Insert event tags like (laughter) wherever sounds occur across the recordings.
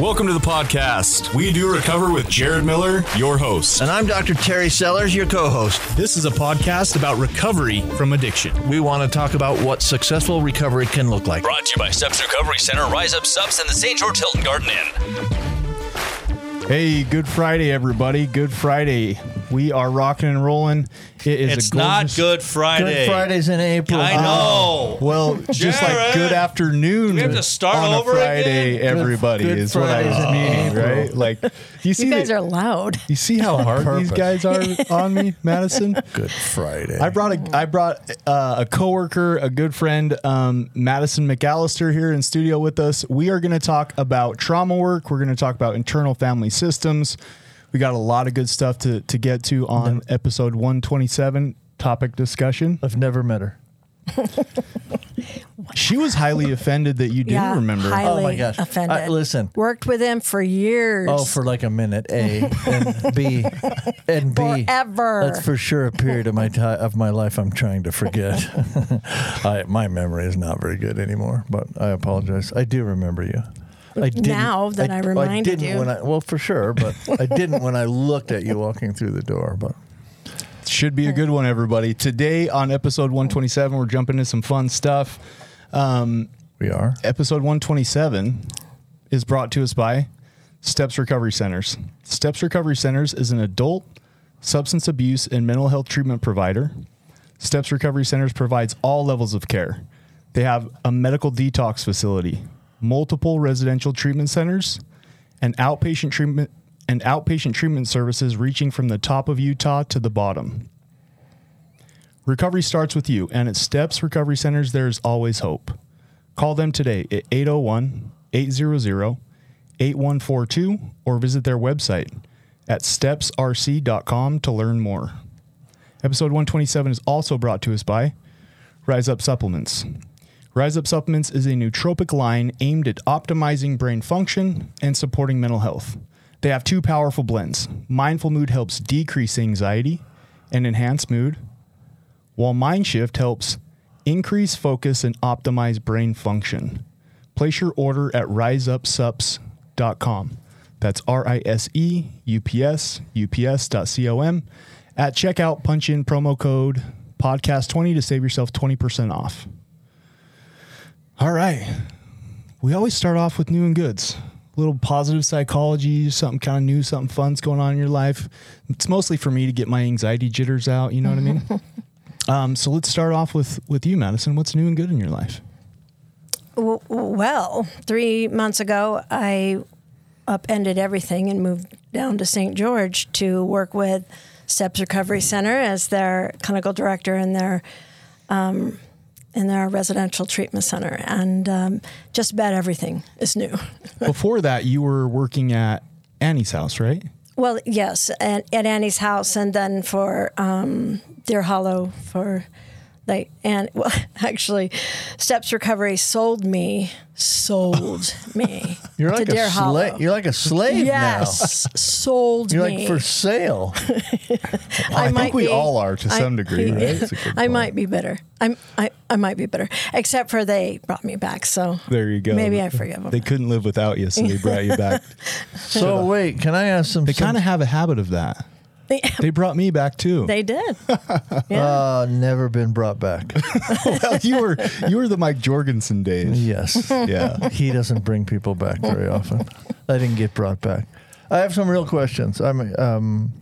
Welcome to the podcast. We do recover with Jared Miller, your host. And I'm Dr. Terry Sellers, your co host. This is a podcast about recovery from addiction. We want to talk about what successful recovery can look like. Brought to you by Steps Recovery Center, Rise Up Subs, and the St. George Hilton Garden Inn. Hey, good Friday, everybody. Good Friday. We are rocking and rolling. It is It's a not gorgeous- Good Friday. Good Fridays in April. I know. Well, just like Jared, good afternoon. we have to start on over a Friday, again? everybody Good is what I Fridays was in meaning, April. right? Like you see, You guys the- are loud. you see how hard (laughs) these guys are on me, Madison. (laughs) Good Friday. I brought a I brought uh, a coworker, a good friend, um, Madison McAllister here in studio with us. We are going to talk about trauma work. We're going to talk about internal family systems. We got a lot of good stuff to to get to on episode 127 topic discussion. I've never met her. (laughs) She was highly offended that you didn't yeah, remember. highly Oh my gosh. offended. Uh, listen. worked with him for years. Oh, for like a minute, A and B (laughs) and B. Forever. That's for sure a period of my time of my life I'm trying to forget. (laughs) I, my memory is not very good anymore, but I apologize. I do remember you. I didn't, Now that I reminded didn't you. When I, well, for sure, but I didn't when I looked at you walking through the door. But Should be a good one, everybody. Today on episode 127, we're jumping into some fun stuff. Um, we are. episode 127 is brought to us by Steps Recovery Centers. Steps Recovery Centers is an adult substance abuse and mental health treatment provider. Steps Recovery Centers provides all levels of care. They have a medical detox facility, multiple residential treatment centers, and outpatient treatment and outpatient treatment services reaching from the top of Utah to the bottom. Recovery starts with you, and at Steps Recovery Centers, there's always hope. Call them today at 801 800 8142 or visit their website at stepsrc.com to learn more. Episode 127 is also brought to us by Rise Up Supplements. Rise Up Supplements is a nootropic line aimed at optimizing brain function and supporting mental health. They have two powerful blends. Mindful Mood helps decrease anxiety and enhance mood, while Mind Shift helps increase focus and optimize brain function. Place your order at riseupsups.com. That's R I S E U P S U P S.com. At checkout, punch in promo code podcast20 to save yourself 20% off. All right. We always start off with new and goods. A little positive psychology, something kind of new, something fun's going on in your life. It's mostly for me to get my anxiety jitters out. You know what I mean? (laughs) Um, so let's start off with with you, Madison. What's new and good in your life? Well, three months ago, I upended everything and moved down to St. George to work with Steps Recovery Center as their clinical director and their um, in their residential treatment center, and um, just about everything is new. (laughs) Before that, you were working at Annie's house, right? Well, yes, at, at Annie's house, and then for um, Deer Hollow for they and well, (laughs) actually, Steps Recovery sold me, sold me (laughs) You're like to Deer a Hollow. slave. You're like a slave yes, sold now. You're me. like for sale. (laughs) I, might think we be- all are to I- some degree, right? That's I might be bitter. I'm, I I might be bitter, except for they brought me back. So There you go. Maybe I forgive them. They couldn't live without you, so they brought you back. So wait, can I ask some? They kind of have a habit of that. They, (laughs) They brought me back too. they did. (laughs) Yeah. Uh, never been brought back. (laughs) well, you were you were the Mike Jorgensen days. yes. Yeah. He doesn't bring people back very often. I didn't get brought back. I have some real questions. I'm um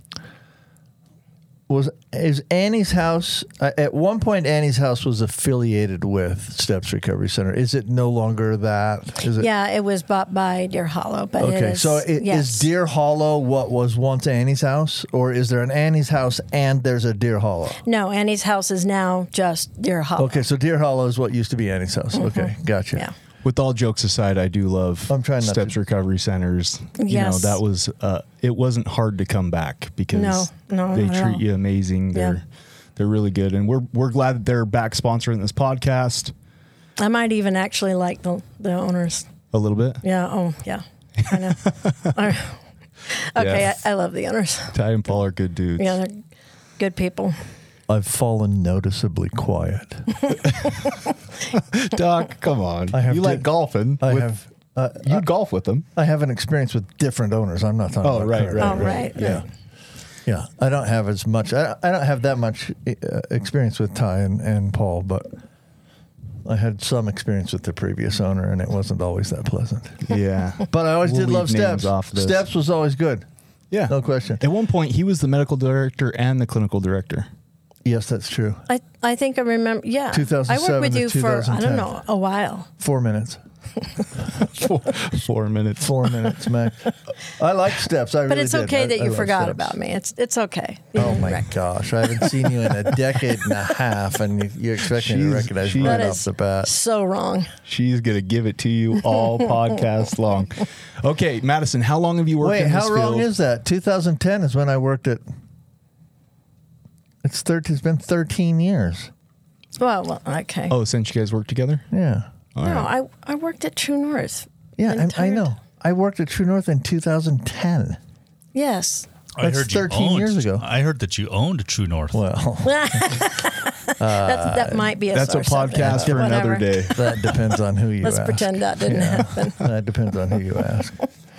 was is Annie's house uh, at one point Annie's house was affiliated with Steps Recovery Center. Is it no longer that? Is it yeah, it was bought by Deer Hollow, but Okay, is, so i- is. Deer Hollow what was once Annie's house, or is there an Annie's house and there's a Deer Hollow? No, Annie's house is now just Deer Hollow. Okay, so Deer Hollow is what used to be Annie's house. Okay, gotcha. Yeah. With all jokes aside, I do love I'm trying not Steps to- Recovery Centers. You know, that was uh, it wasn't hard to come back because No, no, they treat you amazing. They're Yeah. they're really good, and we're we're glad that they're back sponsoring this podcast I might even actually like the the owners. a little bit. Yeah. Oh, yeah. I know. (laughs) Okay, Yeah. I, I love the owners. Ty and Paul are good dudes. Yeah, they're good people. I've fallen noticeably quiet. (laughs) Doc, come on. I have you di- like golfing? I with- have you golf with them. I have an experience with different owners. I'm not talking Oh, about right, right, Oh, right. Yeah. Yeah. I don't have as much, I, I don't have that much uh, experience with Ty and, and Paul, but I had some experience with the previous owner and it wasn't always that pleasant. Yeah. (laughs) But I always We'll did love Steps. off this. Steps was always good. Yeah. No question. At one point, he was the medical director and the clinical director. Yes, that's true. I, I think I remember. Yeah, I worked with you for I don't know a while. Four minutes. (laughs) Four, four minutes. Four minutes, max. I like Steps. I But really it's okay I- that I you love forgot Steps. about me. It's it's okay. You Oh my rec- gosh! I haven't seen you in a decade and a (laughs) half, and you, you expect me to recognize she- me right That off the bat. so wrong. She's going to give it to you all (laughs) podcast long. Okay, Madison, how long have you worked Wait, in this how wrong field? is that? 2010 is when I worked at. It's 13. It's been 13 years. Well, well okay. Oh, since you guys worked together? Yeah, All no, right. I I worked at True North. yeah, I, I know. I worked at True North in 2010. Yes. I That's heard you 13 owned- years ago. I heard that you owned True North. Well, (laughs) That's, that might be a That's a source of podcast for another day. (laughs) that depends on who you ask. Let's ask. pretend that didn't happen. (laughs) That depends on who you ask.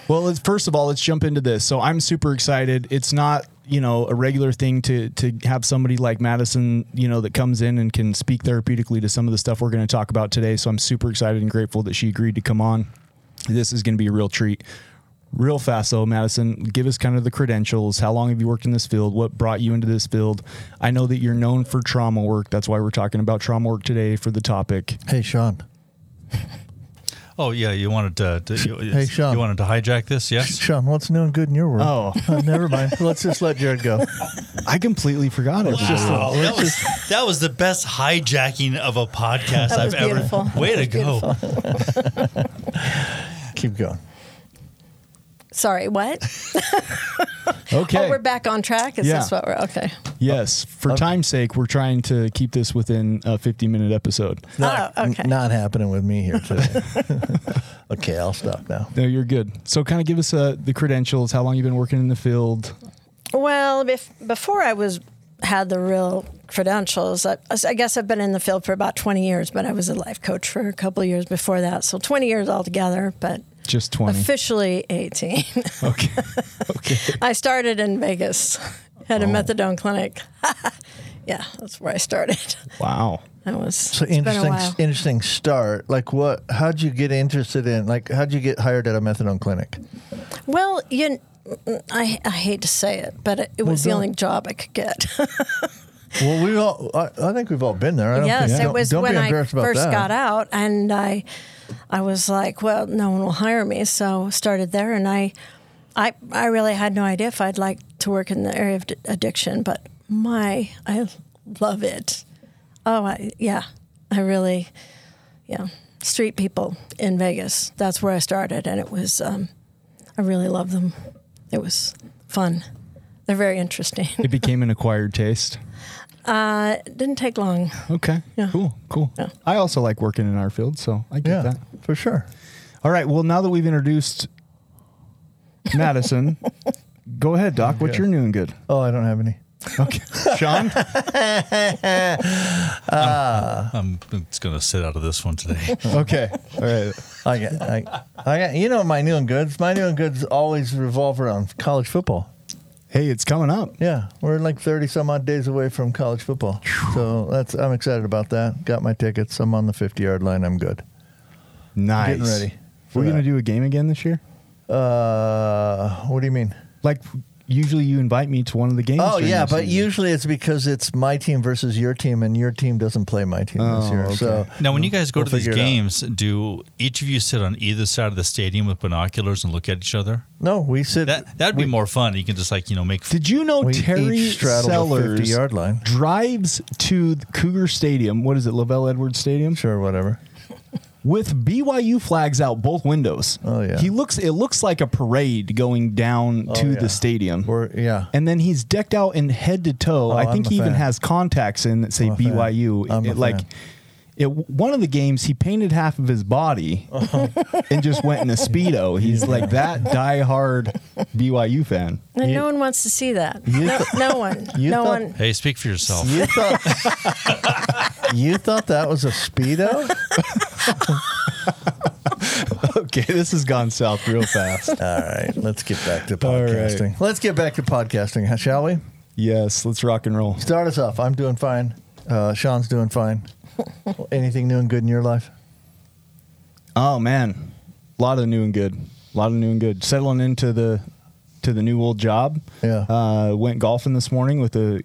Well, first of all, let's jump into this. So I'm super excited. It's not, you know, a regular thing to to have somebody like Madison, you know, that comes in and can speak therapeutically to some of the stuff we're going to talk about today. So I'm super excited and grateful that she agreed to come on. This is going to be a real treat. Real fast though, Madison, give us kind of the credentials. How long have you worked in this field? What brought you into this field? I know that you're known for trauma work. That's why we're talking about trauma work today for the topic. Hey, Sean. (laughs) Oh yeah, you wanted to. to you, Hey, Sean. You wanted to hijack this? Yes. Sean, what's new and good in your world? Oh. (laughs) Uh, never mind. Let's just let Jared go. (laughs) I completely forgot it. Wow, that was that was the best hijacking of a podcast That I've was ever. beautiful. Way to go! (laughs) Keep going. Sorry, what? (laughs) Okay. Oh, we're back on track. Is Yeah. this what we're okay? Yes, for time's sake, we're trying to keep this within a 50 minute episode. Not, Oh, okay. n- not happening with me here today. (laughs) okay, I'll stop now. No, you're good. So, kind of give us uh, the credentials, how long you've been working in the field. Well, bef- before I was had the real credentials, I, I guess I've been in the field for about 20 years, but I was a life coach for a couple of years before that. So 20 years altogether, but Just 20. officially 18. (laughs) Okay. Okay. I started in Vegas at Oh. a methadone clinic. (laughs) yeah, that's where I started. Wow. That was So it's been a interesting, while. interesting start. Like, what? How'd you get interested in? Like, how'd you get hired at a methadone clinic? Well, you, I, I hate to say it, but it, it was the only job I could get. (laughs) Well, we all. I, I think we've all been there. I don't yes, think, it don't- was don't when I first that. got out, and I, I was like, well, no one will hire me, so started there, and I, I, I really had no idea if I'd like to work in the area of d- addiction, but my, I love it. Oh, I, yeah, I really, yeah, street people in Vegas. That's where I started, and it was, um, I really love them. It was fun. They're very interesting. It became an acquired taste. (laughs) Uh, didn't take long. Okay. Yeah. Cool. Cool. Yeah. I also like working in our field, so I get Yeah, that. for sure. All right. Well, now that we've introduced Madison, (laughs) go ahead, Doc. What's Okay. your new and good? Oh, I don't have any. Okay. Sean? (laughs) I'm just gonna sit out of this one today. (laughs) Okay. All right. I got, I, I got. You know my new and goods. My new and goods always revolve around college football. Hey, it's coming up. Yeah, we're like thirty some odd days away from college football, so that's I'm excited about that. Got my tickets. I'm on the fifty yard line. I'm good. Nice. Getting ready We're going to do a game again this year? Uh, what do you mean? Like, usually you invite me to one of the games. Oh yeah, but season. usually it's because it's my team versus your team, and your team doesn't play my team this Oh, year. okay. So Now, when you guys go We'll to these figure it out. games, do each of you sit on either side of the stadium with binoculars and look at each other? no, we sit. That that'd be more fun. You can just like you know make. Did you know Terry each Sellers fifty yard line. drives to Cougar Stadium? What is it, LaVell Edwards Stadium? Sure, whatever. With BYU flags out both windows. Oh, yeah. He looks. It looks like a parade going down oh, to Oh, yeah. the stadium. Yeah. and then he's decked out in head to toe. Oh, I think he even fan. has contacts in that say I'm. BYU. It, like fan. It, one of the games, he painted half of his body Uh-huh. and just went in a speedo. He's like that diehard BYU fan. And You- no one wants to see that. You No, th- no one. you no thought- one. Hey, speak for yourself. You thought (laughs) you thought that was a speedo? (laughs) Okay, this has gone south real fast. All right, let's get back to All right. podcasting. Let's get back to podcasting, shall we? yes, let's rock and roll. Start us off. I'm doing fine. Uh, Sean's doing fine. (laughs) Anything new and good in your life? Oh man, a lot of new and good. A lot of new and good. Settling into the to the new old job. Yeah. Uh, went golfing this morning with a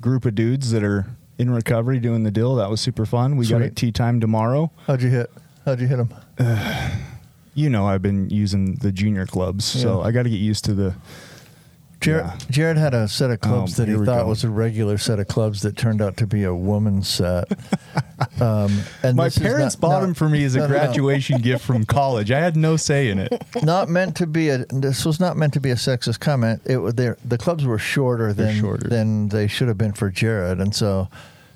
group of dudes that are in recovery doing the deal. That was super fun. We got a Sweet. tee time tomorrow. How'd you hit? How'd you hit him? (sighs) You know, I've been using the junior clubs, so I got to get used to the. Jared, Yeah. Jared had a set of clubs Oh, that he thought was a regular set of clubs that turned out to be a woman's set. Um, and My parents not- bought no, them for me as a no, no, no. graduation (laughs) gift from college. I had no say in it. Not meant to be a. This was not meant to be a sexist comment. It was there. The clubs were shorter They're than shorter. than they should have been for Jared, and so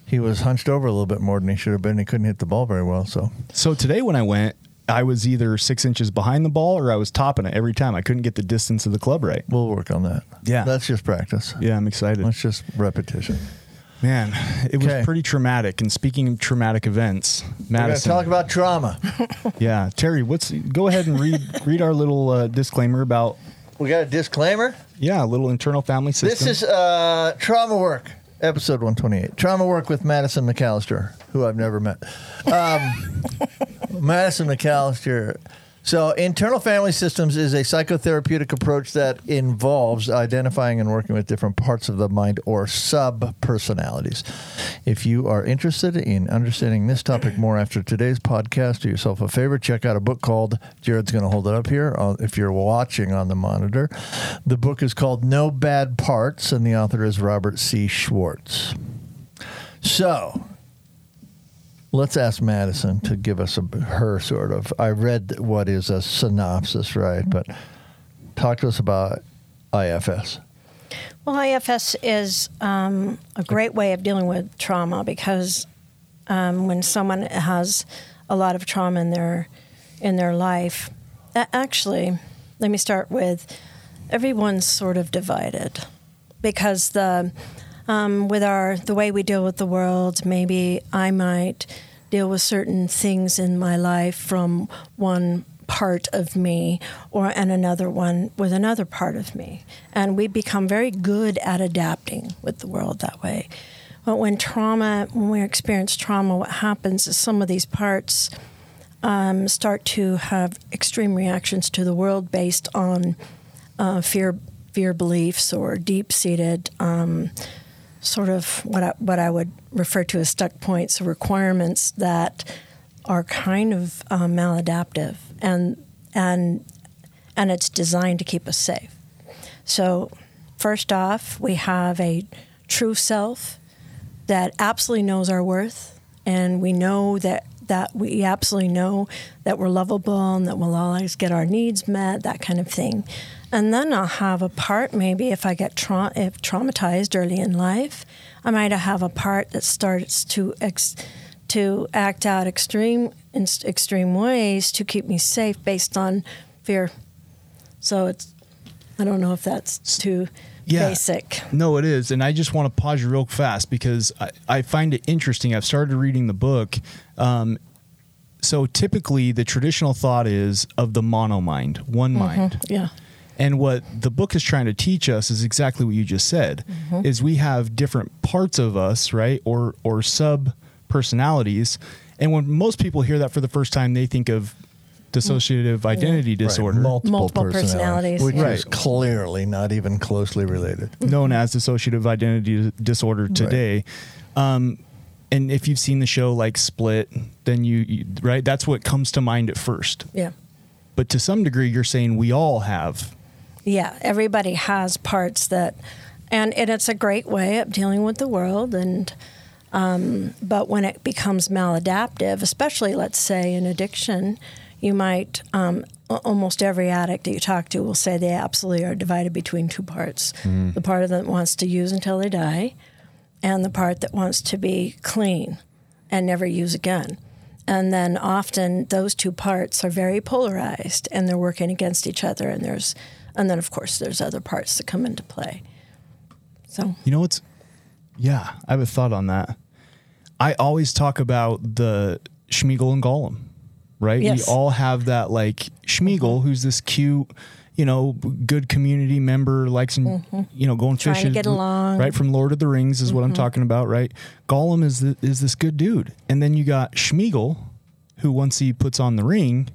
he was hunched over a little bit more than he should have been. He couldn't hit the ball very well. So So today when I went, I was either six inches behind the ball or I was topping it every time. I couldn't get the distance of the club right. we'll work on that. Yeah. that's just practice. Yeah, I'm excited. That's just repetition. Man, it was pretty traumatic. And speaking of traumatic events, We're Madison. talk about trauma. (laughs) yeah, Terry, what's go ahead and read (laughs) read our little uh, disclaimer about we got a disclaimer. yeah, a little internal family system. This is uh, Trauma Work, episode 128. Trauma Work with Madison McAllister, who I've never met. Um, (laughs) Madison McAllister. So, internal family systems is a psychotherapeutic approach that involves identifying and working with different parts of the mind or sub personalities. If you are interested in understanding this topic more after today's podcast, do yourself a favor. Check out a book called, Jared's going to hold it up here uh, if you're watching on the monitor. The book is called No Bad Parts, and the author is Robert C. Schwartz. So, let's ask Madison to give us a, her sort of. I read what is a synopsis, right? But talk to us about IFS. Well, IFS is um, a great way of dealing with trauma because um, when someone has a lot of trauma in their in their life, actually, let me start with everyone's sort of divided because the um, with our the way we deal with the world, maybe I might deal with certain things in my life from one part of me or and another one with another part of me. And we become very good at adapting with the world that way. But when trauma when we experience trauma what happens is some of these parts um, start to have extreme reactions to the world based on uh, fear fear beliefs or deep seated um, sort of what I, what I would refer to as stuck points or requirements that are kind of um, maladaptive and and and it's designed to keep us safe. So first off, we have a true self that absolutely knows our worth and we know that that we absolutely know that we're lovable and that we'll always get our needs met, that kind of thing. And then I'll have a part, maybe if I get tra- if traumatized early in life, I might have a part that starts to ex- to act out extreme in extreme ways to keep me safe based on fear. So it's I don't know if that's too Yeah. basic. No, it is. And I just want to pause you real fast because I, I find it interesting. I've started reading the book. Um, so typically, the traditional thought is of the mono mind, one mind. Yeah. And what the book is trying to teach us is exactly what you just said mm-hmm. is we have different parts of us, right? Or or sub personalities. And when most people hear that for the first time, they think of dissociative mm. identity disorder. Right, multiple, Multiple personalities, personalities, which yeah. is clearly not even closely related. Mm-hmm. known as dissociative identity disorder today. Um, and if you've seen the show like Split, then you, you right that's what comes to mind at first. Yeah. But to some degree, you're saying we all have. Yeah, everybody has parts that, and, and it's a great way of dealing with the world. And um, but when it becomes maladaptive, especially let's say in addiction, you might um, almost every addict that you talk to will say they absolutely are divided between two parts: the part that wants to use until they die, and the part that wants to be clean and never use again. And then often those two parts are very polarized and they're working against each other. And there's, and then of course there's other parts that come into play. So You know what's? Yeah, I have a thought on that. I always talk about the Sméagol and Gollum, right? Yes. We all have that like Sméagol, who's this cute, you know, good community member, likes and you know going Mm-hmm. Trying fishing, get along. right? From Lord of the Rings is what I'm talking about, right? Gollum is the, is this good dude, and then you got Sméagol, who once he puts on the ring,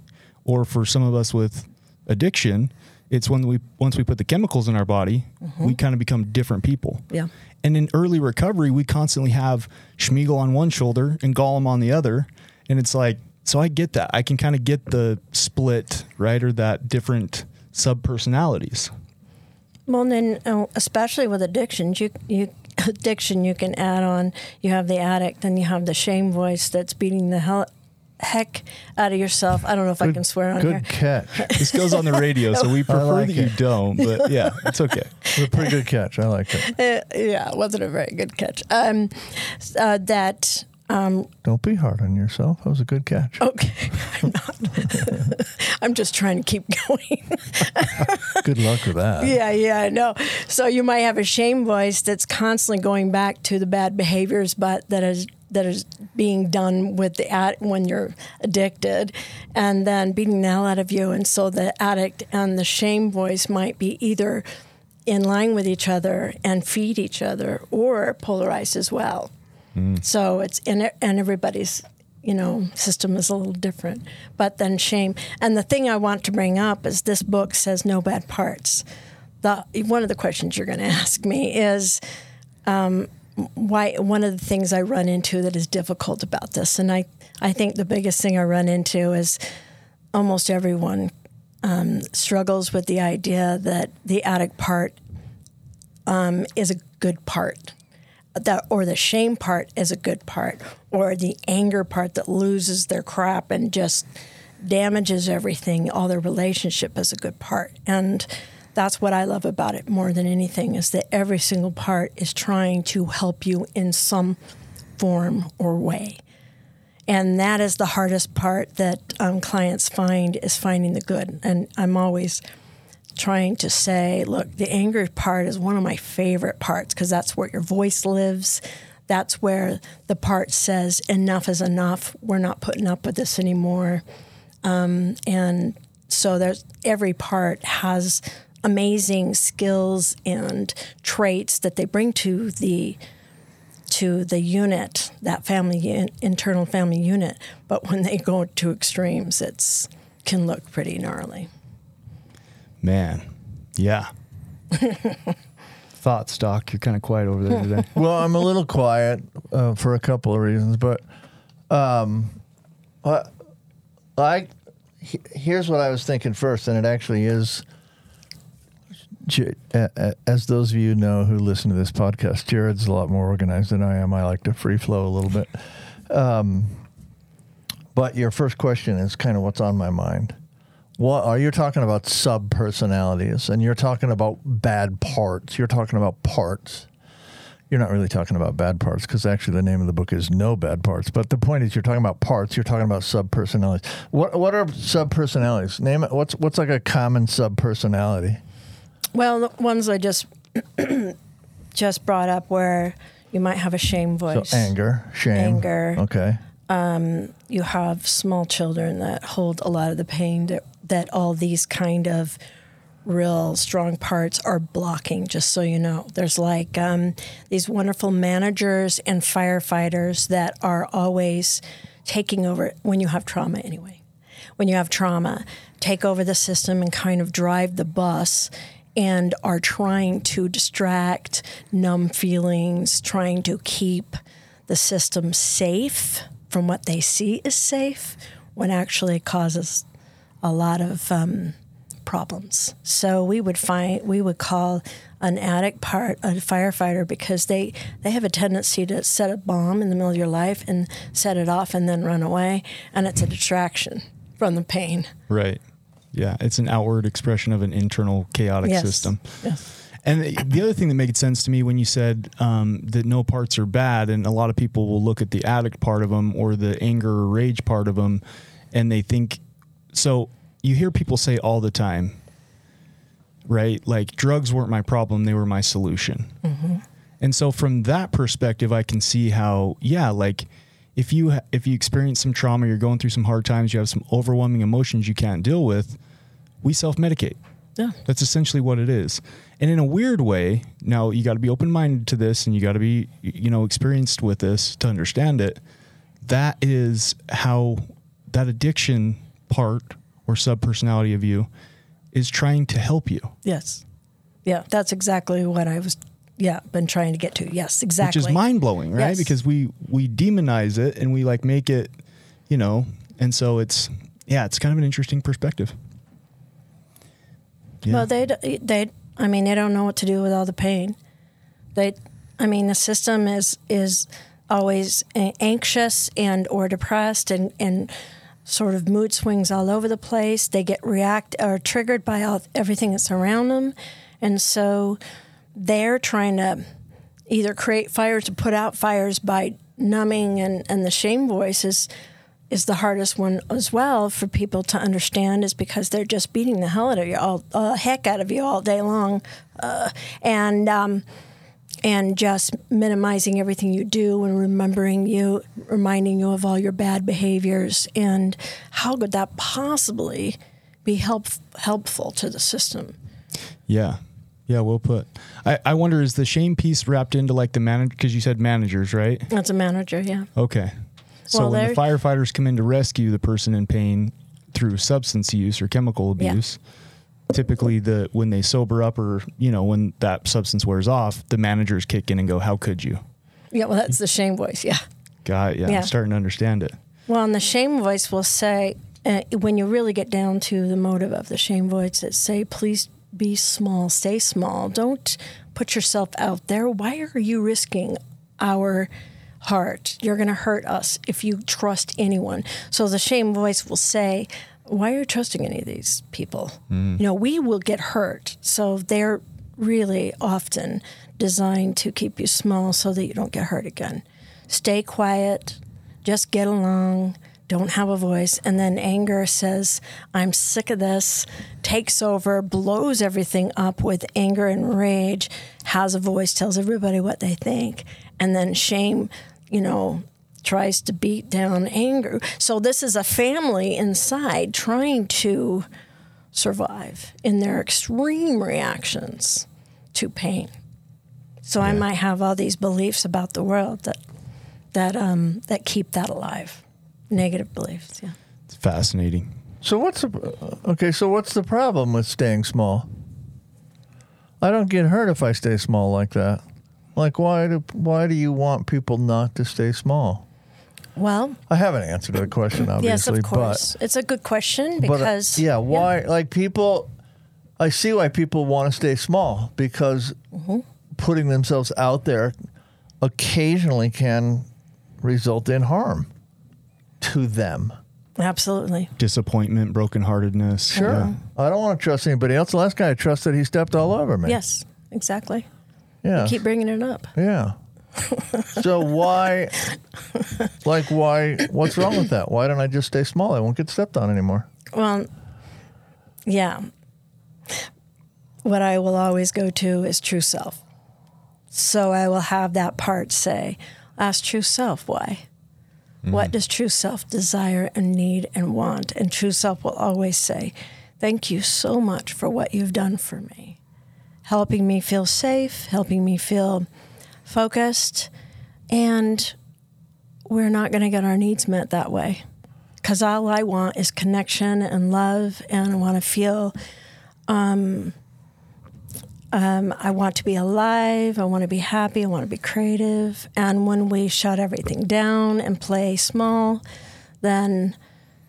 or for some of us with addiction, it's when we once we put the chemicals in our body, we kind of become different people. Yeah. And in early recovery, we constantly have Sméagol on one shoulder and Gollum on the other. And it's like, so I get that. I can kind of get the split, right? Or that different sub personalities. Well, and then uh, especially with addictions, you you (laughs) addiction you can add on. You have the addict, then you have the shame voice that's beating the hell heck out of yourself. I don't know if I can swear on Good here. catch. (laughs) This goes on the radio, so we (laughs) prefer like that you don't. But (laughs) yeah, it's okay. It's a pretty good catch. I like it. Uh, yeah, it wasn't a very good catch. Um, uh, that Um, Don't be hard on yourself. That was a good catch. okay. (laughs) I'm not. (laughs) I'm just trying to keep (laughs) going. Good luck with that. Yeah, yeah, I know. So you might have a shame voice that's constantly going back to the bad behaviors, but that is that is being done with the ad when you're addicted, and then beating the hell out of you. And so the addict and the shame voice might be either in line with each other and feed each other, or polarized as well. So it's in and everybody's you know system is a little different. But then shame, and the thing I want to bring up is this book says no bad parts. The one of the questions you're going to ask me is um, why. One of the things I run into that is difficult about this, and I I think the biggest thing I run into is almost everyone um, struggles with the idea that the addict part um, is a good part that or the shame part is a good part or the anger part that loses their crap and just damages everything all their relationship is a good part. And that's what i love about it more than anything is that every single part is trying to help you in some form or way. And that is the hardest part that um, clients find is finding the good. And i'm always trying to say, look, the anger part is one of my favorite parts because that's where your voice lives. That's where the part says, enough is enough. We're not putting up with this anymore. Um, and so there's every part has amazing skills and traits that they bring to the to the unit, that family internal family unit. But when they go to extremes, it's can look pretty gnarly. Man, yeah. (laughs) Thoughts, Doc. You're kind of quiet over there today. (laughs) Well, I'm a little quiet uh, for a couple of reasons, but um, I, I he- here's what I was thinking first, and it actually is. J- a- a- As those of you know who listen to this podcast, Jared's a lot more organized than I am. I like to free flow a little bit. Um, but your first question is kind of what's on my mind. What are you talking about? Sub personalities, and you're talking about bad parts. You're talking about parts. You're not really talking about bad parts because actually the name of the book is No Bad Parts. But the point is, you're talking about parts. You're talking about sub personalities. What what are sub personalities? Name it. What's what's like a common sub personality? Well, the ones I just (clears throat) just brought up where you might have a shame So voice. anger, shame, Anger. Okay. Um, You have small children that hold a lot of the pain that, that all these kind of real strong parts are blocking, just so you know. There's like um, these wonderful managers and firefighters that are always taking over when you have trauma, anyway. When you have trauma, take over the system and kind of drive the bus and are trying to distract numb feelings, trying to keep the system safe from what they see is safe when actually it causes a lot of um, problems. So we would find we would call an addict part a firefighter because they they have a tendency to set a bomb in the middle of your life and set it off and then run away, and it's a distraction from the pain. right. Yeah. It's an outward expression of an internal chaotic Yes. system. Yes. And the- the other thing that made sense to me when you said um, that no parts are bad, and a lot of people will look at the addict part of them or the anger or rage part of them, and they think so. You hear people say all the time, right? Like drugs weren't my problem; they were my solution. Mm-hmm. And so, from that perspective, I can see how, yeah, like if you ha- if you experience some trauma, you're going through some hard times, you have some overwhelming emotions you can't deal with, we self-medicate. Yeah. That's essentially what it is. And in a weird way, now you got to be open-minded to this and you got to be you know experienced with this to understand it. That is how that addiction part or sub personality of you is trying to help you. Yes. Yeah, that's exactly what I was. Yeah, been trying to get to. Yes, exactly. which is mind blowing, right? Yes. Because we we demonize it and we like make it, you know, and so it's yeah, it's kind of an interesting perspective. Yeah. Well, they they I mean they don't know what to do with all the pain. They, I mean the system is is always anxious and or depressed and and sort of mood swings all over the place. They get react or triggered by all everything that's around them, and so they're trying to either create fires to put out fires by numbing and and the shame voice is is the hardest one as well for people to understand is because they're just beating the hell out of you all uh, heck out of you all day long uh, and um, and just minimizing everything you do and remembering you reminding you of all your bad behaviors and how could that possibly be help, helpful to the system yeah. Yeah, well put. I, I wonder is the shame piece wrapped into like the manager because you said managers, right? that's a manager yeah Okay. So Well, when the firefighters come in to rescue the person in pain through substance use or chemical Yeah. Typically the when they sober up or you know when that substance wears off, the managers kick in and go, "How could you?" yeah well that's the shame voice yeah God, yeah, Yeah. I'm starting to understand it. Well, and the shame voice will say, uh, when you really get down to the motive of the shame voice, it say, please be small, stay small. Don't put yourself out there. Why are you risking our heart? You're going to hurt us if you trust anyone. So the shame voice will say, why are you trusting any of these people? Mm-hmm. You know, we will get hurt. So they're really often designed to keep you small so that you don't get hurt again. Stay quiet, just get along, don't have a voice. And then anger says, I'm sick of this, takes over, blows everything up with anger and rage, has a voice, tells everybody what they think. And then shame, you know, tries to beat down anger. So this is a family inside trying to survive in their extreme reactions to pain. So I might have all these beliefs about the world that that um, that keep that alive. Negative beliefs, yeah. It's fascinating. So what's the okay? So what's the problem with staying small? I don't get hurt if I stay small like that. Like why do why do you want people not to stay small? Well, I have an answer to the question, obviously. (laughs) yes, of course. it's a good question But, but, uh, because yeah, why? Like people, I see why people want to stay small because Mm-hmm. putting themselves out there occasionally can result in harm to them. absolutely. Disappointment, brokenheartedness. Sure. Yeah. I don't want to trust anybody else. The last guy I trusted, he stepped all over me. Yes, exactly. Yeah. Keep bringing it up. Yeah. So why, like, why? What's wrong with that? Why don't I just stay small? I won't get stepped on anymore. Well, yeah. What I will always go to is true self. So I will have that part say, ask true self why. Hmm. What does true self desire and need and want? And true self will always say, Thank you so much for what you've done for me. Helping me feel safe, helping me feel focused, and we're not going to get our needs met that way because all I want is connection and love, and I want to feel. Um, um, I want to be alive. I want to be happy. I want to be creative. And when we shut everything down and play small, then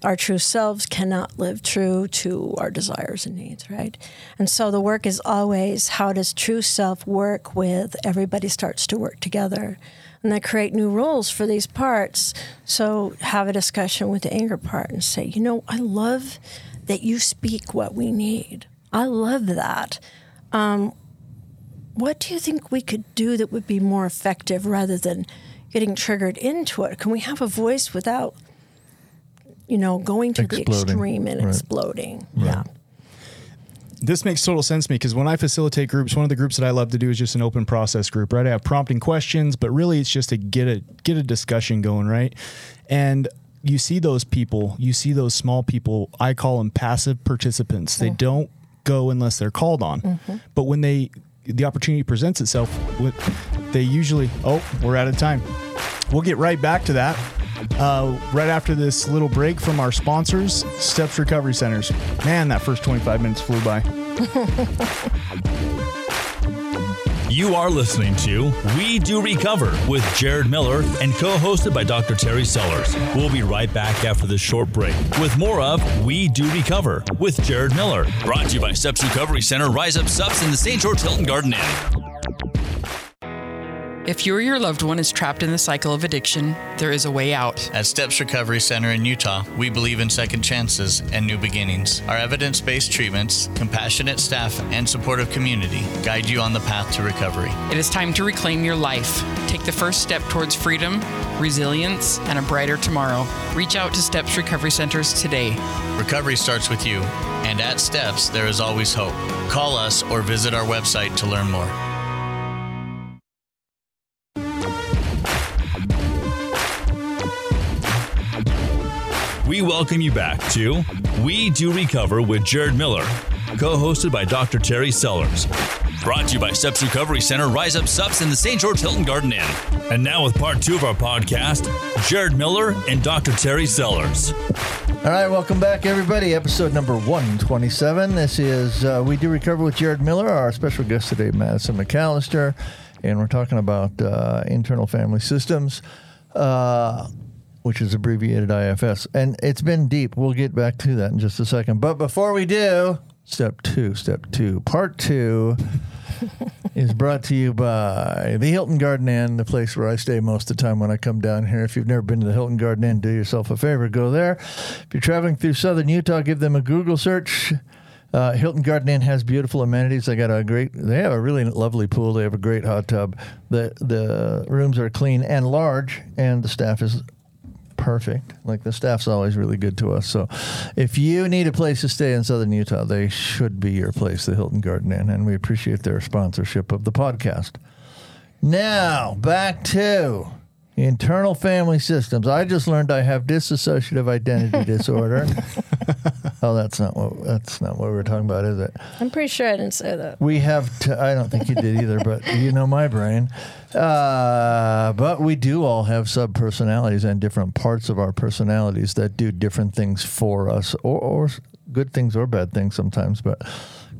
our true selves cannot live true to our desires and needs, right? And so the work is always how does true self work with everybody starts to work together and they create new rules for these parts. So have a discussion with the anger part and say, you know, I love that you speak what we need. I love that. Um, what do you think we could do that would be more effective rather than getting triggered into it? Can we have a voice without, you know, going to the extreme and Right. exploding? Yeah. this makes total sense to me because when I facilitate groups, one of the groups that I love to do is just an open process group, right? I have prompting questions, but really it's just to get a get a discussion going, right? And you see those people, you see those small people. I call them passive participants. They mm. don't go unless they're called on. Mm-hmm. But when they the opportunity presents itself, they usually oh we're out of time. We'll get right back to that. Uh, right after this little break from our sponsors, Steps Recovery Centers. Man, that first 25 minutes flew by. (laughs) You are listening to We Do Recover with Jared Miller and co hosted by Dr. Terry Sellers. We'll be right back after this short break with more of We Do Recover with Jared Miller. Brought to you by Steps Recovery Center, Rise Up Subs in the St. George Hilton Garden Inn. If you or your loved one is trapped in the cycle of addiction, there is a way out. At Steps Recovery Center in Utah, we believe in second chances and new beginnings. Our evidence based treatments, compassionate staff, and supportive community guide you on the path to recovery. It is time to reclaim your life. Take the first step towards freedom, resilience, and a brighter tomorrow. Reach out to Steps Recovery Centers today. Recovery starts with you, and at Steps, there is always hope. Call us or visit our website to learn more. We welcome you back to We Do Recover with Jared Miller, co hosted by Dr. Terry Sellers. Brought to you by Steps Recovery Center, Rise Up Subs in the St. George Hilton Garden Inn. And now, with part two of our podcast, Jared Miller and Dr. Terry Sellers. All right, welcome back, everybody. Episode number 127. This is uh, We Do Recover with Jared Miller. Our special guest today, Madison McAllister. And we're talking about uh, internal family systems, uh, which is abbreviated IFS. And it's been deep. We'll get back to that in just a second. But before we do, step two, step two, part two (laughs) is brought to you by the Hilton Garden Inn, the place where I stay most of the time when I come down here. If you've never been to the Hilton Garden Inn, do yourself a favor, go there. If you're traveling through southern Utah, give them a Google search. Uh, Hilton Garden Inn has beautiful amenities. They got a great. They have a really lovely pool. They have a great hot tub. the The rooms are clean and large, and the staff is perfect. Like the staff's always really good to us. So, if you need a place to stay in Southern Utah, they should be your place, the Hilton Garden Inn, and we appreciate their sponsorship of the podcast. Now back to internal family systems. I just learned I have dissociative identity (laughs) disorder. oh, that's not what that's not what we were talking about, is it? I'm pretty sure I didn't say that. We have. T- I don't think you did either, but you know my brain. Uh, but we do all have sub personalities and different parts of our personalities that do different things for us, or, or good things or bad things sometimes. But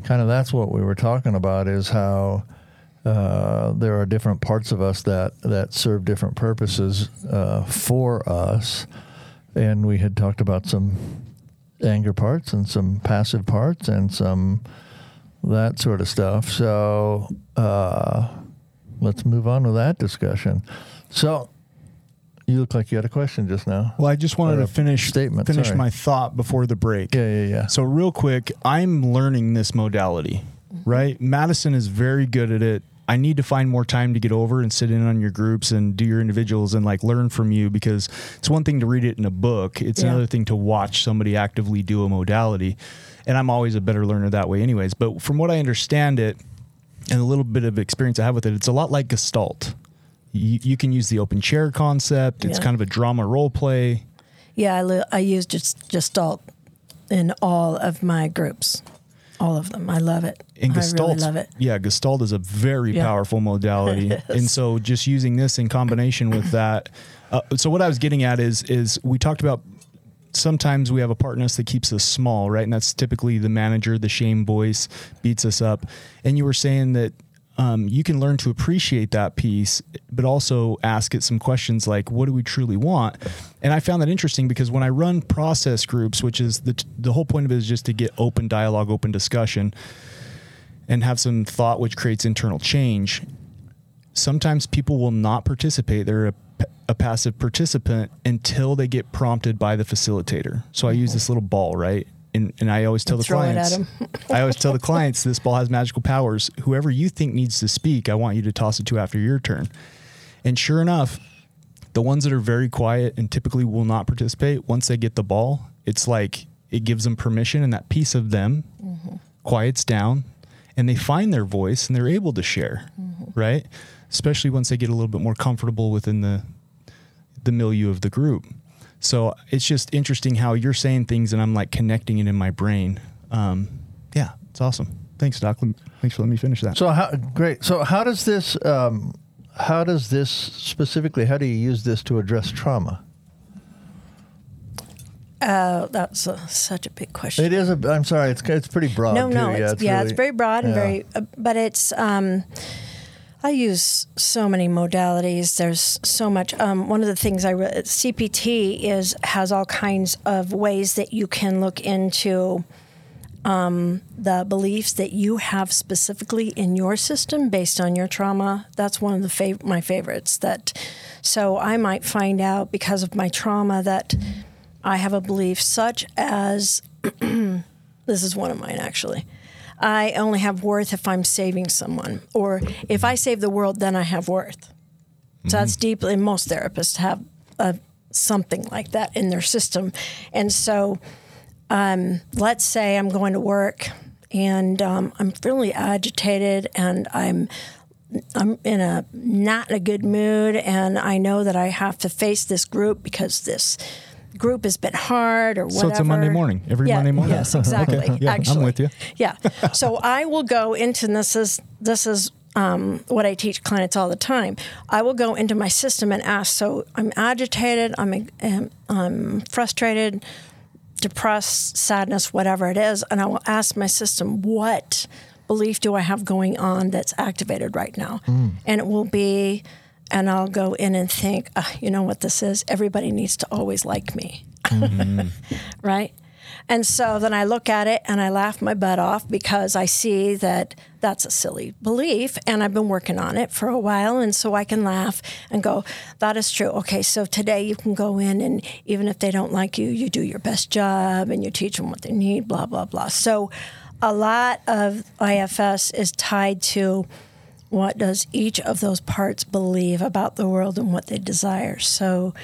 kind of that's what we were talking about is how. Uh, there are different parts of us that, that serve different purposes uh, for us. And we had talked about some anger parts and some passive parts and some that sort of stuff. So uh, let's move on with that discussion. So you look like you had a question just now. Well, I just wanted to finish statement, finish sorry. my thought before the break. Yeah, yeah, yeah. So real quick, I'm learning this modality, right? Madison is very good at it. I need to find more time to get over and sit in on your groups and do your individuals and like learn from you because it's one thing to read it in a book. It's Yeah. another thing to watch somebody actively do a modality. And I'm always a better learner that way anyways. But from what I understand it and a little bit of experience I have with it, it's a lot like Gestalt. You, you can use the open chair concept. It's Yeah. kind of a drama role play. Yeah, I, li- I use just Gestalt in all of my groups, all of them. I love it. And I really love it. yeah, Gestalt is a very Yeah. powerful modality, (laughs) and so just using this in combination with that. Uh, so what I was getting at is is we talked about sometimes we have a part in us that keeps us small, right? And that's typically the manager, the shame voice beats us up. And you were saying that um, you can learn to appreciate that piece, but also ask it some questions like, what do we truly want? And I found that interesting because when I run process groups, which is the, the whole point of it is just to get open dialogue, open discussion, and have some thought which creates internal change. Sometimes people will not participate. They're a, a passive participant until they get prompted by the facilitator. So I use this little ball, right? And, and I always tell the it at clients. (laughs) I always tell the clients, this ball has magical powers. Whoever you think needs to speak, I want you to toss it to after your turn. And sure enough, the ones that are very quiet and typically will not participate, once they get the ball, it's like it gives them permission and that piece of them, mm-hmm. quiets down and they find their voice and they're able to share, mm-hmm. right? Especially once they get a little bit more comfortable within the the milieu of the group. So it's just interesting how you're saying things and I'm like connecting it in my brain. Um, yeah, it's awesome. Thanks, Doc. Thanks for letting me finish that. So how great. So how does this um, how does this specifically how do you use this to address trauma? Uh, that's a, such a big question. It is a I'm sorry, it's it's pretty broad no, too. no, yeah, it's, yeah, really- it's very broad and yeah. very, uh, but it's. Um, I use so many modalities. There's so much. Um, one of the things I re- CPT is has all kinds of ways that you can look into um, the beliefs that you have specifically in your system based on your trauma. That's one of the fav- my favorites. That so I might find out because of my trauma that I have a belief such as (clears throat) this is one of mine actually. I only have worth if I'm saving someone, or if I save the world, then I have worth. So that's deeply. Most therapists have uh, something like that in their system, and so um, let's say I'm going to work and um, I'm really agitated and I'm I'm in a not in a good mood and I know that I have to face this group because this group has been hard or whatever. So it's a Monday morning, every Yeah, Monday morning? Yes, (laughs) exactly. Okay, yeah, I'm with you. Yeah. So I will go into and this is this is um, what I teach clients all the time. I will go into my system and ask. So I'm agitated. I'm um, I'm frustrated, depressed, sadness, whatever it is, and I will ask my system what belief do I have going on that's activated right now, and it will be. And I'll go in and think, uh, you know what this is? Everybody needs to always like me. (laughs) right? And so then I look at it and I laugh my butt off because I see that that's a silly belief and I've been working on it for a while. And so I can laugh and go, that is true. Okay, so today you can go in and even if they don't like you, you do your best job and you teach them what they need, blah, blah, blah. So a lot of IFS is tied to what does each of those parts believe about the world and what they desire. So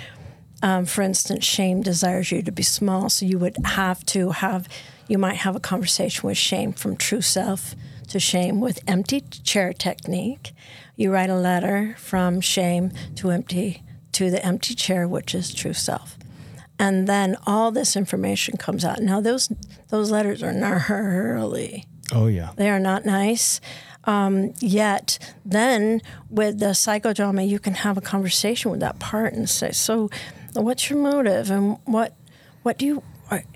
um, for instance, shame desires you to be small, so you would have to have, you might have a conversation with shame from true self to shame with empty chair technique. You write a letter from shame to empty to the empty chair, which is true self. And then all this information comes out. Now those those letters are gnarly. (laughs) Oh yeah. They are not nice. Um, yet, then with the psychodrama, you can have a conversation with that part and say, "So, what's your motive, and what, what do you,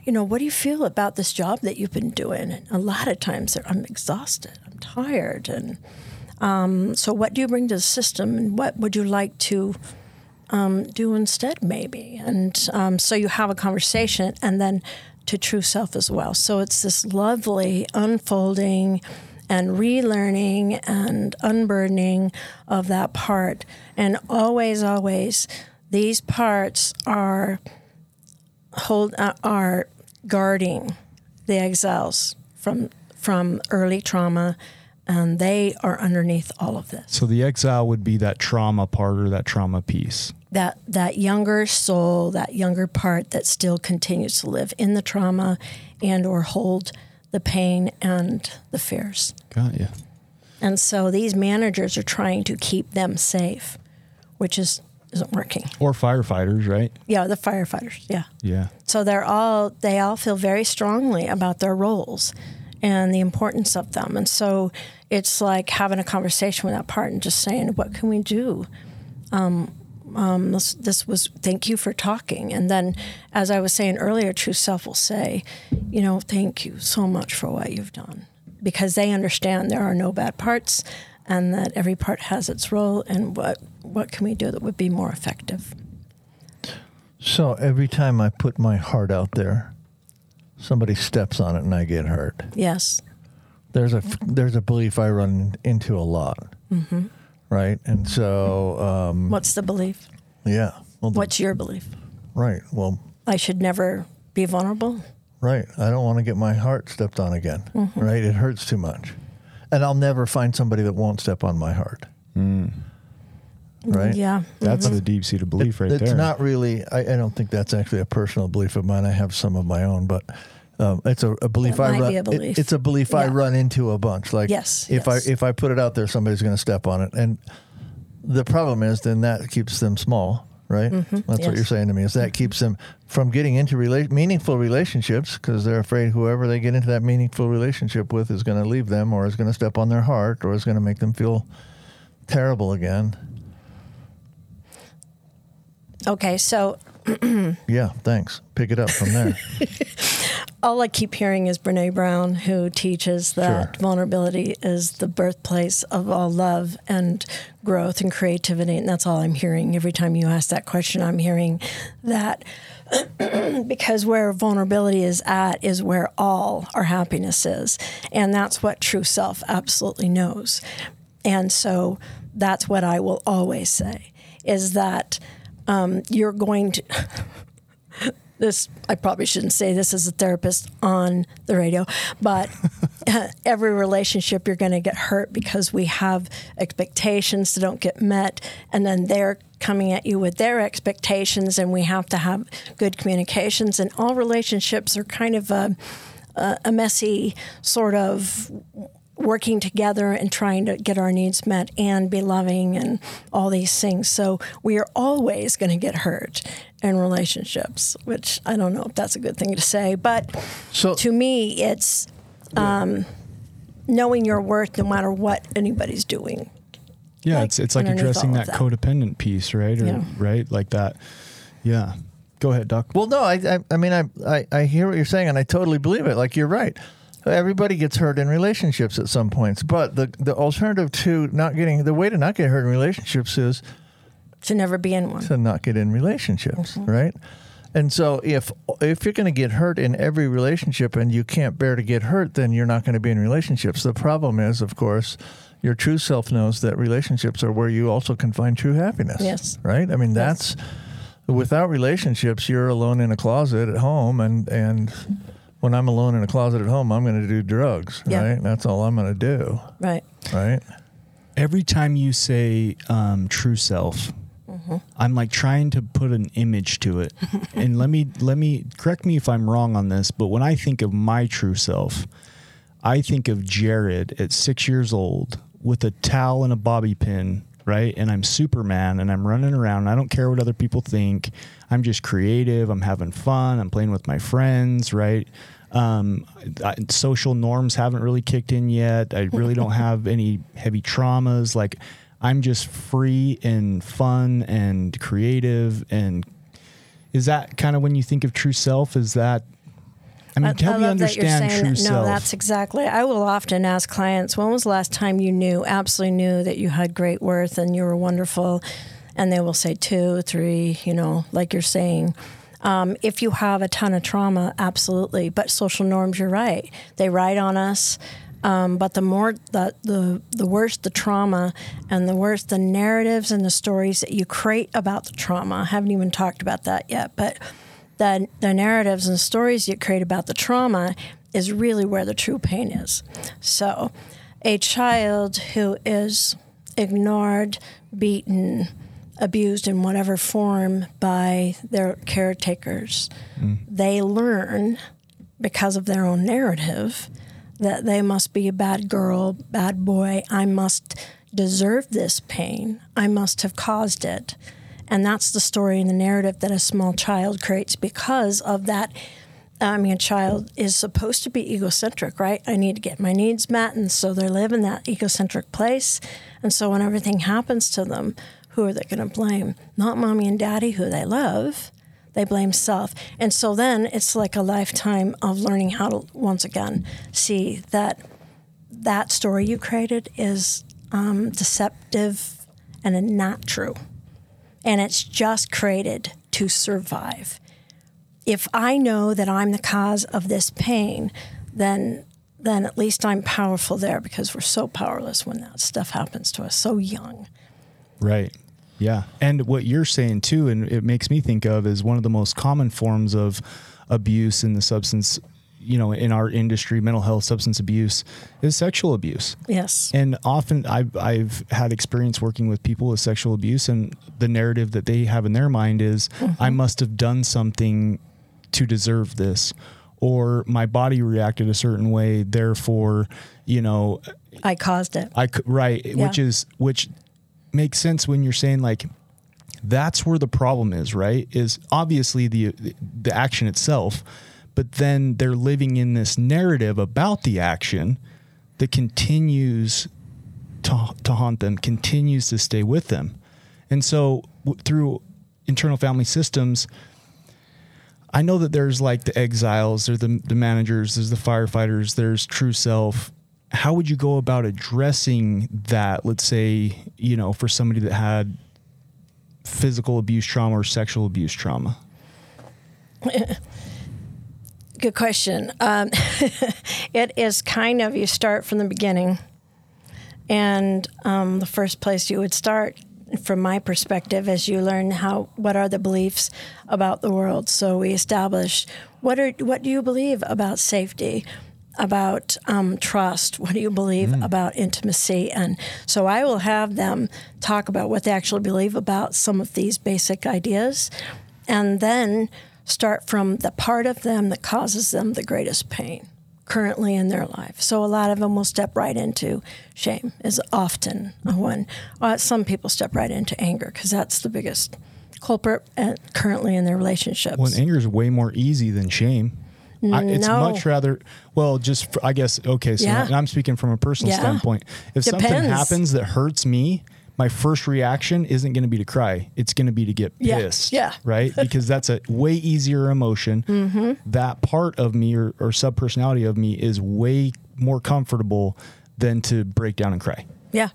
you know, what do you feel about this job that you've been doing?" And a lot of times, I'm exhausted, I'm tired, and um, so what do you bring to the system, and what would you like to um, do instead, maybe? And um, so you have a conversation, and then to true self as well. So it's this lovely unfolding and relearning and unburdening of that part. And always, always, these parts are hold uh, are guarding the exiles from from early trauma, and they are underneath all of this. So the exile would be that trauma part or that trauma piece. that that younger soul, that younger part that still continues to live in the trauma and or hold the pain and the fears. Got you. And so these managers are trying to keep them safe, which is isn't working. Or firefighters, right? Yeah, the firefighters. Yeah. Yeah. So they're all they all feel very strongly about their roles and the importance of them. And so it's like having a conversation with that part and just saying, "What can we do?" Um, um, this, this was thank you for talking. And then, as I was saying earlier, true self will say, "You know, thank you so much for what you've done," because they understand there are no bad parts, and that every part has its role. And what what can we do that would be more effective? So every time I put my heart out there, somebody steps on it and I get hurt. Yes. There's a there's a belief I run into a lot, Mm-hmm. right? And so um, What's the belief? yeah, well, the- What's your belief? right? Well, I should never be vulnerable. Right. I don't want to get my heart stepped on again, Mm-hmm. right? It hurts too much, and I'll never find somebody that won't step on my heart, right? Yeah. That's the deep seated belief right it's there. It's not really. I, I don't think that's actually a personal belief of mine. I have some of my own, but Um, it's a, a belief It I run. be a it- it's a belief I run into a bunch. Like Yes, if yes. I if I put it out there, somebody's going to step on it, and the problem is then that keeps them small, right? That's what Mm-hmm. yes. you're saying to me. Is that keeps them from getting into rela- meaningful relationships because they're afraid whoever they get into that meaningful relationship with is going to leave them, or is going to step on their heart, or is going to make them feel terrible again. Okay, so (clears throat) Yeah, thanks. Pick it up from there. (laughs) all I keep hearing is Brene Brown, who teaches that Sure. vulnerability is the birthplace of all love and growth and creativity. And that's all I'm hearing. Every time you ask that question, I'm hearing that (clears throat) because where vulnerability is at is where all our happiness is. And that's what true self absolutely knows. And so that's what I will always say is that um, you're going to. (laughs) this I probably shouldn't say this as a therapist on the radio, but (laughs) every relationship you're going to get hurt because we have expectations that don't get met, and then they're coming at you with their expectations, and we have to have good communications. And all relationships are kind of a, a, a messy sort of working together and trying to get our needs met and be loving and all these things. So we are always going to get hurt in relationships, which I don't know if that's a good thing to say, but So- to me, it's um, knowing your worth no matter what anybody's doing. Yeah, like, it's it's like addressing that, that. codependent piece, right? Or Yeah. right, like that. Yeah. Go ahead, Doc. Well, no, I, I, I mean, I, I, I hear what you're saying, and I totally believe it. Like you're right. Everybody gets hurt in relationships at some points, but the the alternative to not getting the way to not get hurt in relationships is To never be in one. to not get in relationships, Mm-hmm. right? And so if if you're going to get hurt in every relationship and you can't bear to get hurt, then you're not going to be in relationships. The problem is, of course, your true self knows that relationships are where you also can find true happiness. Yes. Right? I mean, that's without relationships, you're alone in a closet at home and and when I'm alone in a closet at home, I'm going to do drugs, Yeah. right? That's all I'm going to do, Right. right? Every time you say um, true self, Mm-hmm. I'm like trying to put an image to it. (laughs) and let me let me correct me if I'm wrong on this, but when I think of my true self, I think of Jared at six years old with a towel and a bobby pin, right? And I'm Superman and I'm running around. I don't care what other people think. I'm just creative. I'm having fun. I'm playing with my friends, right? Um, I, social norms haven't really kicked in yet. I really don't (laughs) have any heavy traumas. Like, I'm just free and fun and creative. And is that kind of when you think of true self? Is that, I mean, help me love that you're understand saying true that. No, self. that's exactly. I will often ask clients, "When was the last time you knew, absolutely knew that you had great worth and you were wonderful?" And they will say two, three. You know, like you're saying. Um, if you have a ton of trauma, absolutely. But social norms, you're right. They ride on us. Um, but the more the, the the worse the trauma, and the worse the narratives and the stories that you create about the trauma. I haven't even talked about that yet, but the, the narratives and stories you create about the trauma is really where the true pain is. So, a child who is ignored, beaten, abused in whatever form by their caretakers, hmm. they learn because of their own narrative that they must be a bad girl, bad boy. I must deserve this pain. I must have caused it. And that's the story and the narrative that a small child creates because of that. I mean, a child is supposed to be egocentric, right? I need to get my needs met. And so they live in that egocentric place. And so when everything happens to them, who are they going to blame? Not mommy and daddy, who they love. They blame self. And so then it's like a lifetime of learning how to, once again, see that that story you created is um, deceptive and not true. And it's just created to survive. If I know that I'm the cause of this pain, then then at least I'm powerful there because we're so powerless when that stuff happens to us so young. Right. Yeah. And what you're saying too, and it makes me think of is one of the most common forms of abuse in the substance, you know, in our industry, mental health, substance abuse, is sexual abuse. Yes. And often I've, I've had experience working with people with sexual abuse, and the narrative that they have in their mind is, I mm-hmm. must have done something to deserve this. or my body reacted a certain way, therefore, you know, I caused it. I could right, which is which makes sense when you're saying like that's where the problem is, right? Is obviously the the action itself, but then they're living in this narrative about the action that continues to, to haunt them, continues to stay with them. And so w- through internal family systems, I know that there's like the exiles, there's the, the managers, there's the firefighters, there's true self. How would you go about addressing that? Let's say, you know, for somebody that had physical abuse trauma or sexual abuse trauma? (laughs) Good question. Um, (laughs) it is kind of you start from the beginning, and um, the first place you would start, from my perspective, is you learn how what are the beliefs about the world. So we establish what are what do you believe about safety, about um, trust? What do you believe about intimacy? And so I will have them talk about what they actually believe about some of these basic ideas, and then start from the part of them that causes them the greatest pain currently in their life. So a lot of them will step right into shame is often a one. Uh, some people step right into anger because that's the biggest culprit uh, currently in their relationships. Well, anger is way more easy than shame. I, it's No. much rather well, just for, I guess okay. So Yeah. I'm speaking from a personal Yeah. standpoint. If something happens that hurts me, my first reaction isn't going to be to cry. It's going to be to get Yeah. pissed. Yeah. Right. (laughs) Because that's a way easier emotion. Mm-hmm. That part of me or, or sub personality of me is way more comfortable than to break down and cry. Yeah.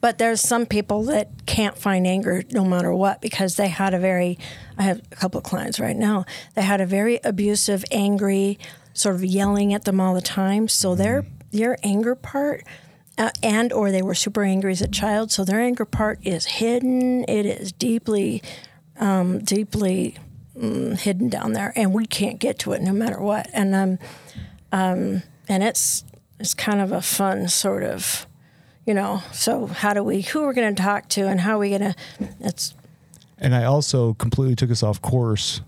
But there's some people that can't find anger no matter what because they had a very, I have a couple of clients right now, they had a very abusive, angry, sort of yelling at them all the time. So their their anger part, uh, and or they were super angry as a child, so their anger part is hidden. It is deeply, um, deeply mm, hidden down there, and we can't get to it no matter what. And um, um, and it's it's kind of a fun sort of you know so how do we who we're going to talk to and how are we going to it's And I also completely took us off course.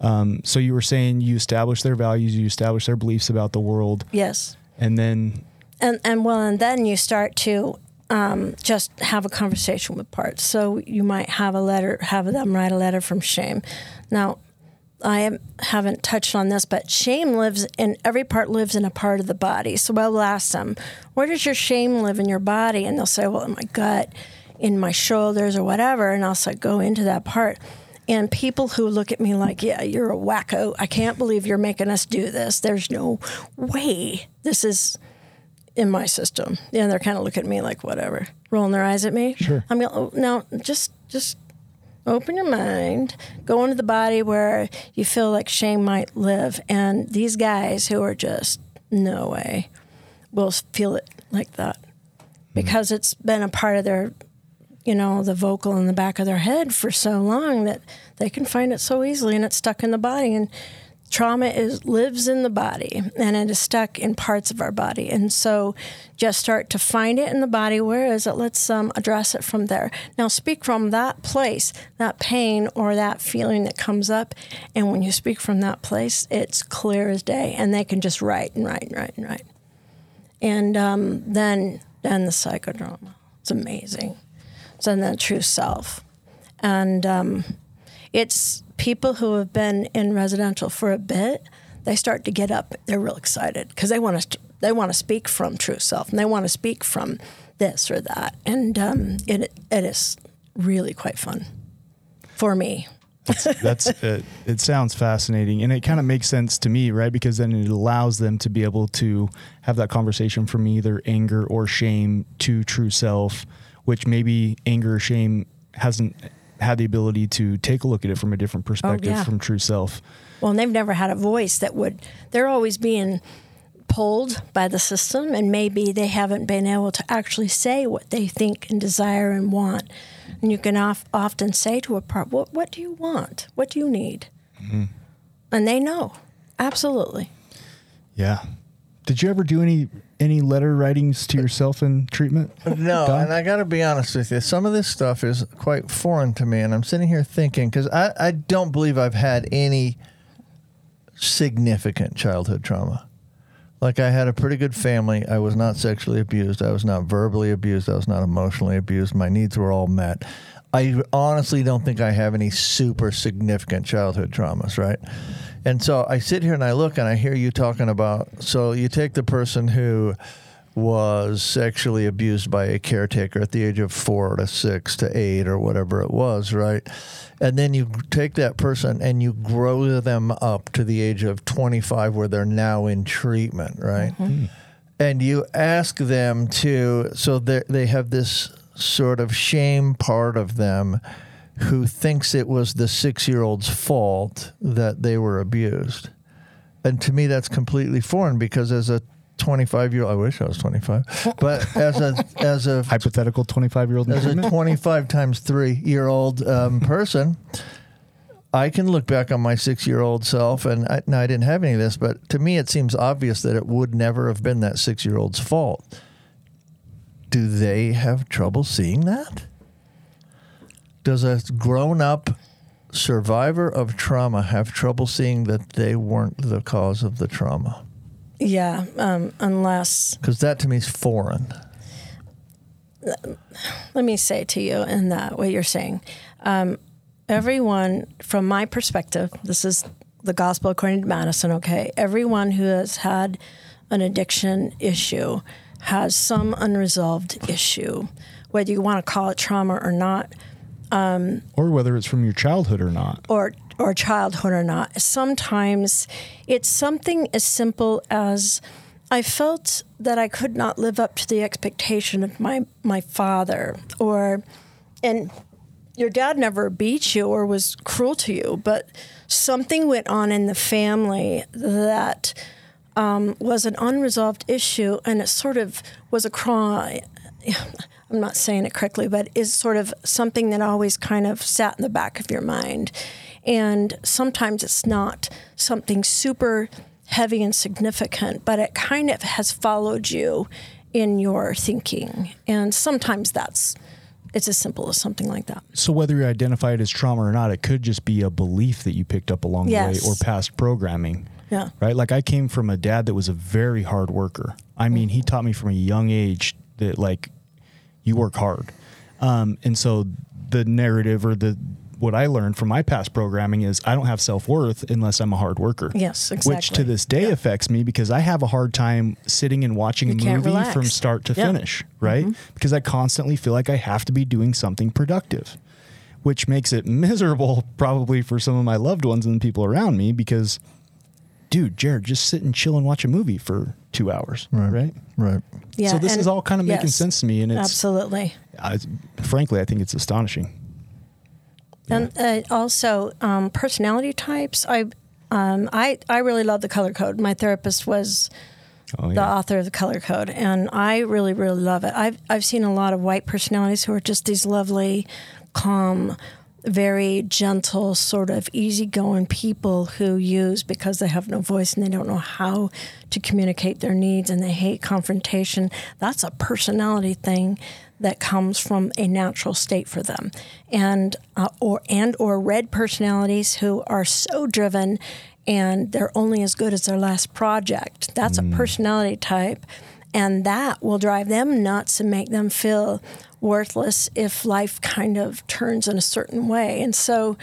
Um, so you were saying you establish their values, you establish their beliefs about the world, yes and then and and well and then you start to um, just have a conversation with parts so you might have a letter have them write a letter from shame now I am- haven't touched on this, but shame lives in every part lives in a part of the body. So I will ask them, where does your shame live in your body? And they'll say, well, in my gut, in my shoulders, or whatever. And I'll say, go into that part. And people who look at me like, yeah, you're a wacko. I can't believe you're making us do this. There's no way this is in my system. Yeah, they're kind of looking at me like, whatever, rolling their eyes at me. Sure. I'm going, oh, no, just, just open your mind, go into the body where you feel like shame might live. And these guys who are just, no way, will feel it like that mm-hmm. because it's been a part of their, you know, the vocal in the back of their head for so long that they can find it so easily and it's stuck in the body. And trauma is lives in the body and it is stuck in parts of our body. And so just start to find it in the body. Where is it? Let's um, address it from there. Now speak from that place that pain or that feeling that comes up. And when you speak from that place it's clear as day. And they can just write and write and write and write. And um, then then the psychodrama. It's amazing. So then the true self. And um, it's people who have been in residential for a bit they start to get up. They're real excited because they want to they want to speak from true self and they want to speak from this or that. And um, it, it is really quite fun for me. That's (laughs) it, it sounds fascinating and it kind of makes sense to me right? Because then it allows them to be able to have that conversation from either anger or shame to true self which maybe anger or shame hasn't had the ability to take a look at it from a different oh, perspective yeah. from true self. Well and they've never had a voice that would they're always being pulled by the system and maybe they haven't been able to actually say what they think and desire and want. And you can of, often say to a part what, what do you want? What do you need? Mm-hmm. And they know. Absolutely. Yeah. Did you ever do any any letter writings to uh, yourself in treatment No, Don? and I got to be honest with you. Some of this stuff is quite foreign to me, and I'm sitting here thinking because I, I don't believe I've had any significant childhood trauma. Like I had a pretty good family. I was not sexually abused. I was not verbally abused. I was not emotionally abused. My needs were all met. I honestly don't think I have any super significant childhood traumas, right? And so I sit here and I look and I hear you talking about so you take the person who was sexually abused by a caretaker at the age of four to six to eight or whatever it was, right? And then you take that person and you grow them up to the age of 25 where they're now in treatment, right? Mm-hmm. Hmm. And you ask them to, so they they have this sort of shame part of them who thinks it was the six year old's fault that they were abused. And to me, that's completely foreign because as a 25 year old, I wish I was 25, (laughs) but as a, as a, Hypothetical 25 year old as a 25 times three year old um, (laughs) person, I can look back on my six year old self, and I, now I didn't have any of this, but to me, it seems obvious that it would never have been that six year old's fault. Do they have trouble seeing that? Does a grown up survivor of trauma have trouble seeing that they weren't the cause of the trauma? Yeah, um, unless Because that to me is foreign. let me say to you in that what you're saying. Um, everyone, from my perspective, this is the gospel according to Madison. Okay, everyone who has had an addiction issue has some unresolved issue, whether you want to call it trauma or not, or whether it's from your childhood or not. or or childhood or not. Sometimes it's something as simple as I felt that I could not live up to the expectation of my my father or and your dad never beat you or was cruel to you, but something went on in the family that um, was an unresolved issue, and it sort of was a cry. I'm not saying it correctly, but is sort of something that always kind of sat in the back of your mind. And sometimes it's not something super heavy and significant, but it kind of has followed you in your thinking. And sometimes that's it's as simple as something like that. So whether you identify it as trauma or not, it could just be a belief that you picked up along Yes. the way or past programming. Yeah. Right? Like I came from a dad that was a very hard worker. I mean, he taught me from a young age that like you work hard. Um, and so the narrative or the what I learned from my past programming is I don't have self worth unless I'm a hard worker. Yes, Which to this day affects me because I have a hard time sitting and watching You a movie relax. from start to Yeah. Mm-hmm. finish, right? Because I constantly feel like I have to be doing something productive, which makes it (laughs) miserable probably for some of my loved ones and the people around me because, dude, Jared, just sit and chill and watch a movie for two hours, right? Right. right. Yeah. so this and- is all kind of making yes, sense to me, and it's absolutely. I, frankly, I think it's astonishing. And uh, also um, personality types. I, um, I I really love the color code. My therapist was Oh the author of the color code, and I really really love it. I've I've seen a lot of white personalities who are just these lovely, calm, very gentle, sort of easygoing people who use because they have no voice and they don't know how to communicate their needs and they hate confrontation. That's a personality thing that comes from a natural state for them, and uh, or and or red personalities who are so driven and they're only as good as their last project. That's a personality type. And that will drive them nuts and make them feel worthless if life kind of turns in a certain way. And so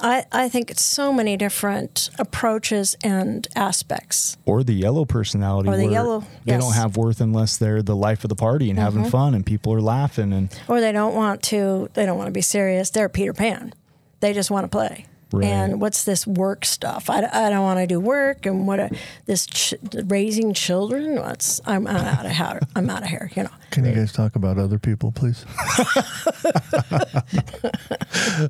I, I think it's so many different approaches and aspects. or the yellow personality, Or the where yellow, they don't. Mm-hmm. have worth unless they're the life of the party and having fun and people are laughing and Or they don't want to, they don't want to be serious. They're Peter Pan. They just want to play. Right. And what's this work stuff? I, I don't want to do work. And what a, this ch- raising children? What's I'm, I'm out of here. I'm out of here. You know. Can you guys talk about other people, please? (laughs) (laughs)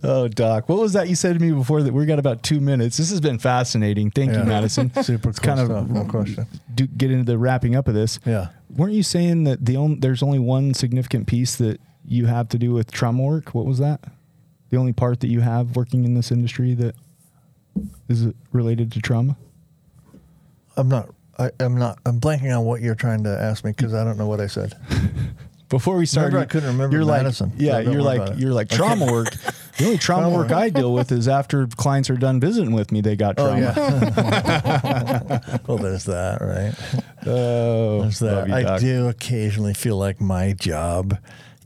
Oh, Doc, what was that you said to me before that we got about two minutes? This has been fascinating. Thank Yeah. you, Madison. (laughs) Super It's cool kind of stuff, no question. Do, get into the wrapping up of this. Yeah. Weren't you saying that the only, there's only one significant piece that you have to do with trauma work? What was that? The only part that you have working in this industry that is related to trauma? I'm not. I, I'm not. I'm blanking on what you're trying to ask me because I don't know what I said. (laughs) Before we started, Remember, I couldn't remember you're like, yeah, you're like, you're like trauma work. The only (laughs) trauma work I deal with is after clients are done visiting with me, they got oh, trauma. (laughs) well, there's that, right? Oh, There's that. you, I do occasionally feel like my job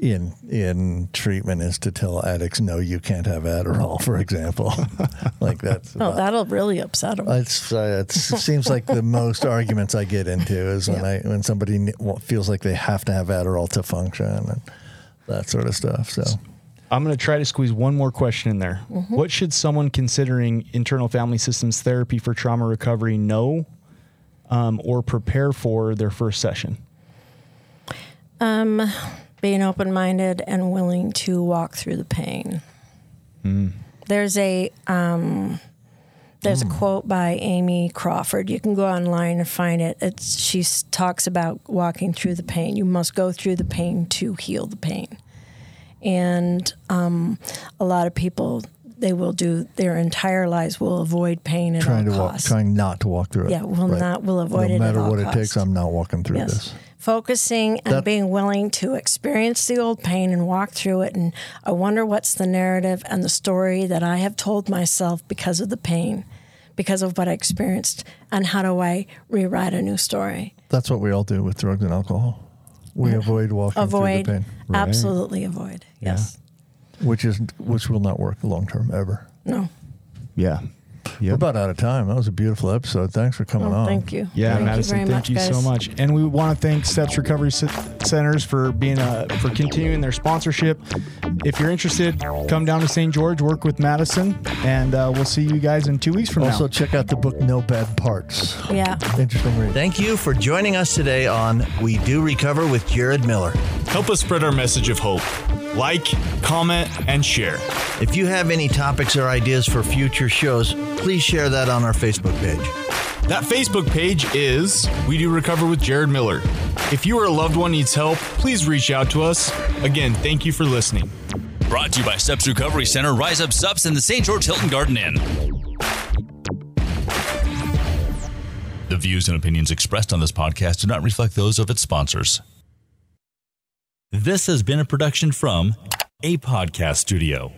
in in treatment is to tell addicts, no, you can't have Adderall, for example. (laughs) like that's. Oh, that'll really upset them. It's, uh, it's, it seems like the most arguments I get into is when I when somebody feels like they have to have Adderall to function and that sort of stuff. So I'm going to try to squeeze one more question in there. Mm-hmm. What should someone considering internal family systems therapy for trauma recovery know um, or prepare for their first session? Being open minded and willing to walk through the pain. There's a um, there's a quote by Amy Crawford. You can go online and find it. It's she talks about walking through the pain. You must go through the pain to heal the pain. And um, a lot of people they will do their entire lives will avoid pain at trying all to walk, costs. trying not to walk through it. Yeah, will not- will avoid no it at matter all what it takes. I'm not walking through this. Focusing and That- being willing to experience the old pain and walk through it. And I wonder what's the narrative and the story that I have told myself because of the pain, because of what I experienced, and how do I rewrite a new story? That's what we all do with drugs and alcohol. We avoid walking Avoid, through the pain, absolutely avoid. Yes. which is which will not work long term ever. No. Yeah. We're about out of time. That was a beautiful episode. Thanks for coming Oh, on. thank you. Yeah, thank Madison, you very thank much, you guys. so much. And we want to thank Steps Recovery C- Centers for being a, for continuing their sponsorship. If you're interested, come down to St. George, work with Madison, and uh, we'll see you guys in two weeks from Also, now. check out the book No Bad Parts. Yeah. Interesting read. Thank you for joining us today on We Do Recover with Jared Miller. Help us spread our message of hope. Like, comment, and share. If you have any topics or ideas for future shows, please share that on our Facebook page. That Facebook page is We Do Recover with Jared Miller. If you or a loved one needs help, please reach out to us. Again, thank you for listening. Brought to you by Steps Recovery Center, Rise Up Subs, and the St. George Hilton Garden Inn. The views and opinions expressed on this podcast do not reflect those of its sponsors. This has been a production from a podcast studio.